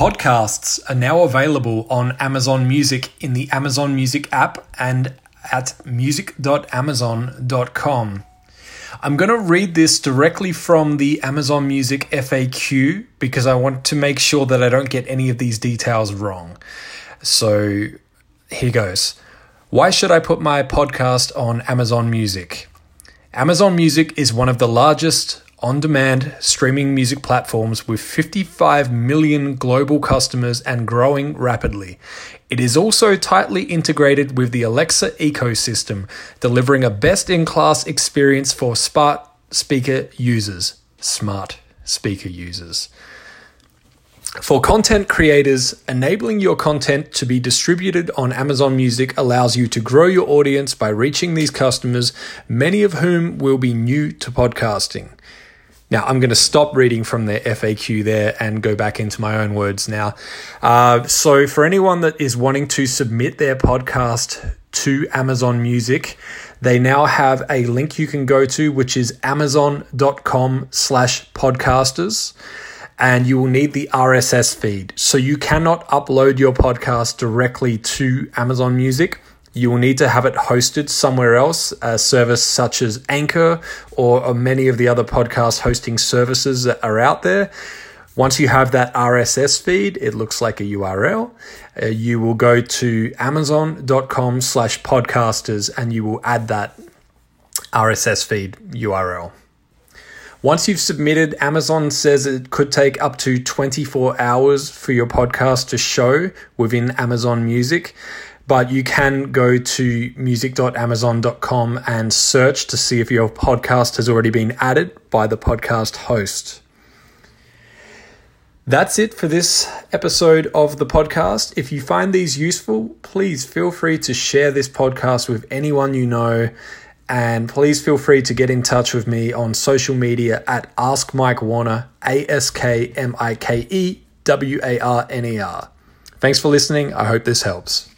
Podcasts are now available on Amazon Music in the Amazon Music app and at music.amazon.com. I'm going to read this directly from the Amazon Music FAQ because I want to make sure that I don't get any of these details wrong. So here goes. Why should I put my podcast on Amazon Music? Amazon Music is one of the largest on demand streaming music platforms with 55 million global customers and growing rapidly. It is also tightly integrated with the Alexa ecosystem, delivering a best in class experience for smart speaker users. Smart speaker users. For content creators, enabling your content to be distributed on Amazon Music allows you to grow your audience by reaching these customers, many of whom will be new to podcasting. Now, I'm going to stop reading from the FAQ there and go back into my own words now. Uh, so, for anyone that is wanting to submit their podcast to Amazon Music, they now have a link you can go to, which is amazon.com slash podcasters. And you will need the RSS feed. So you cannot upload your podcast directly to Amazon Music you will need to have it hosted somewhere else, a service such as Anchor or many of the other podcast hosting services that are out there. Once you have that RSS feed, it looks like a URL. Uh, you will go to amazon.com slash podcasters and you will add that RSS feed URL. Once you've submitted, Amazon says it could take up to 24 hours for your podcast to show within Amazon Music but you can go to music.amazon.com and search to see if your podcast has already been added by the podcast host. That's it for this episode of the podcast. If you find these useful, please feel free to share this podcast with anyone you know. And please feel free to get in touch with me on social media at Ask Mike Warner, A S K M I K E W A R N E R. Thanks for listening. I hope this helps.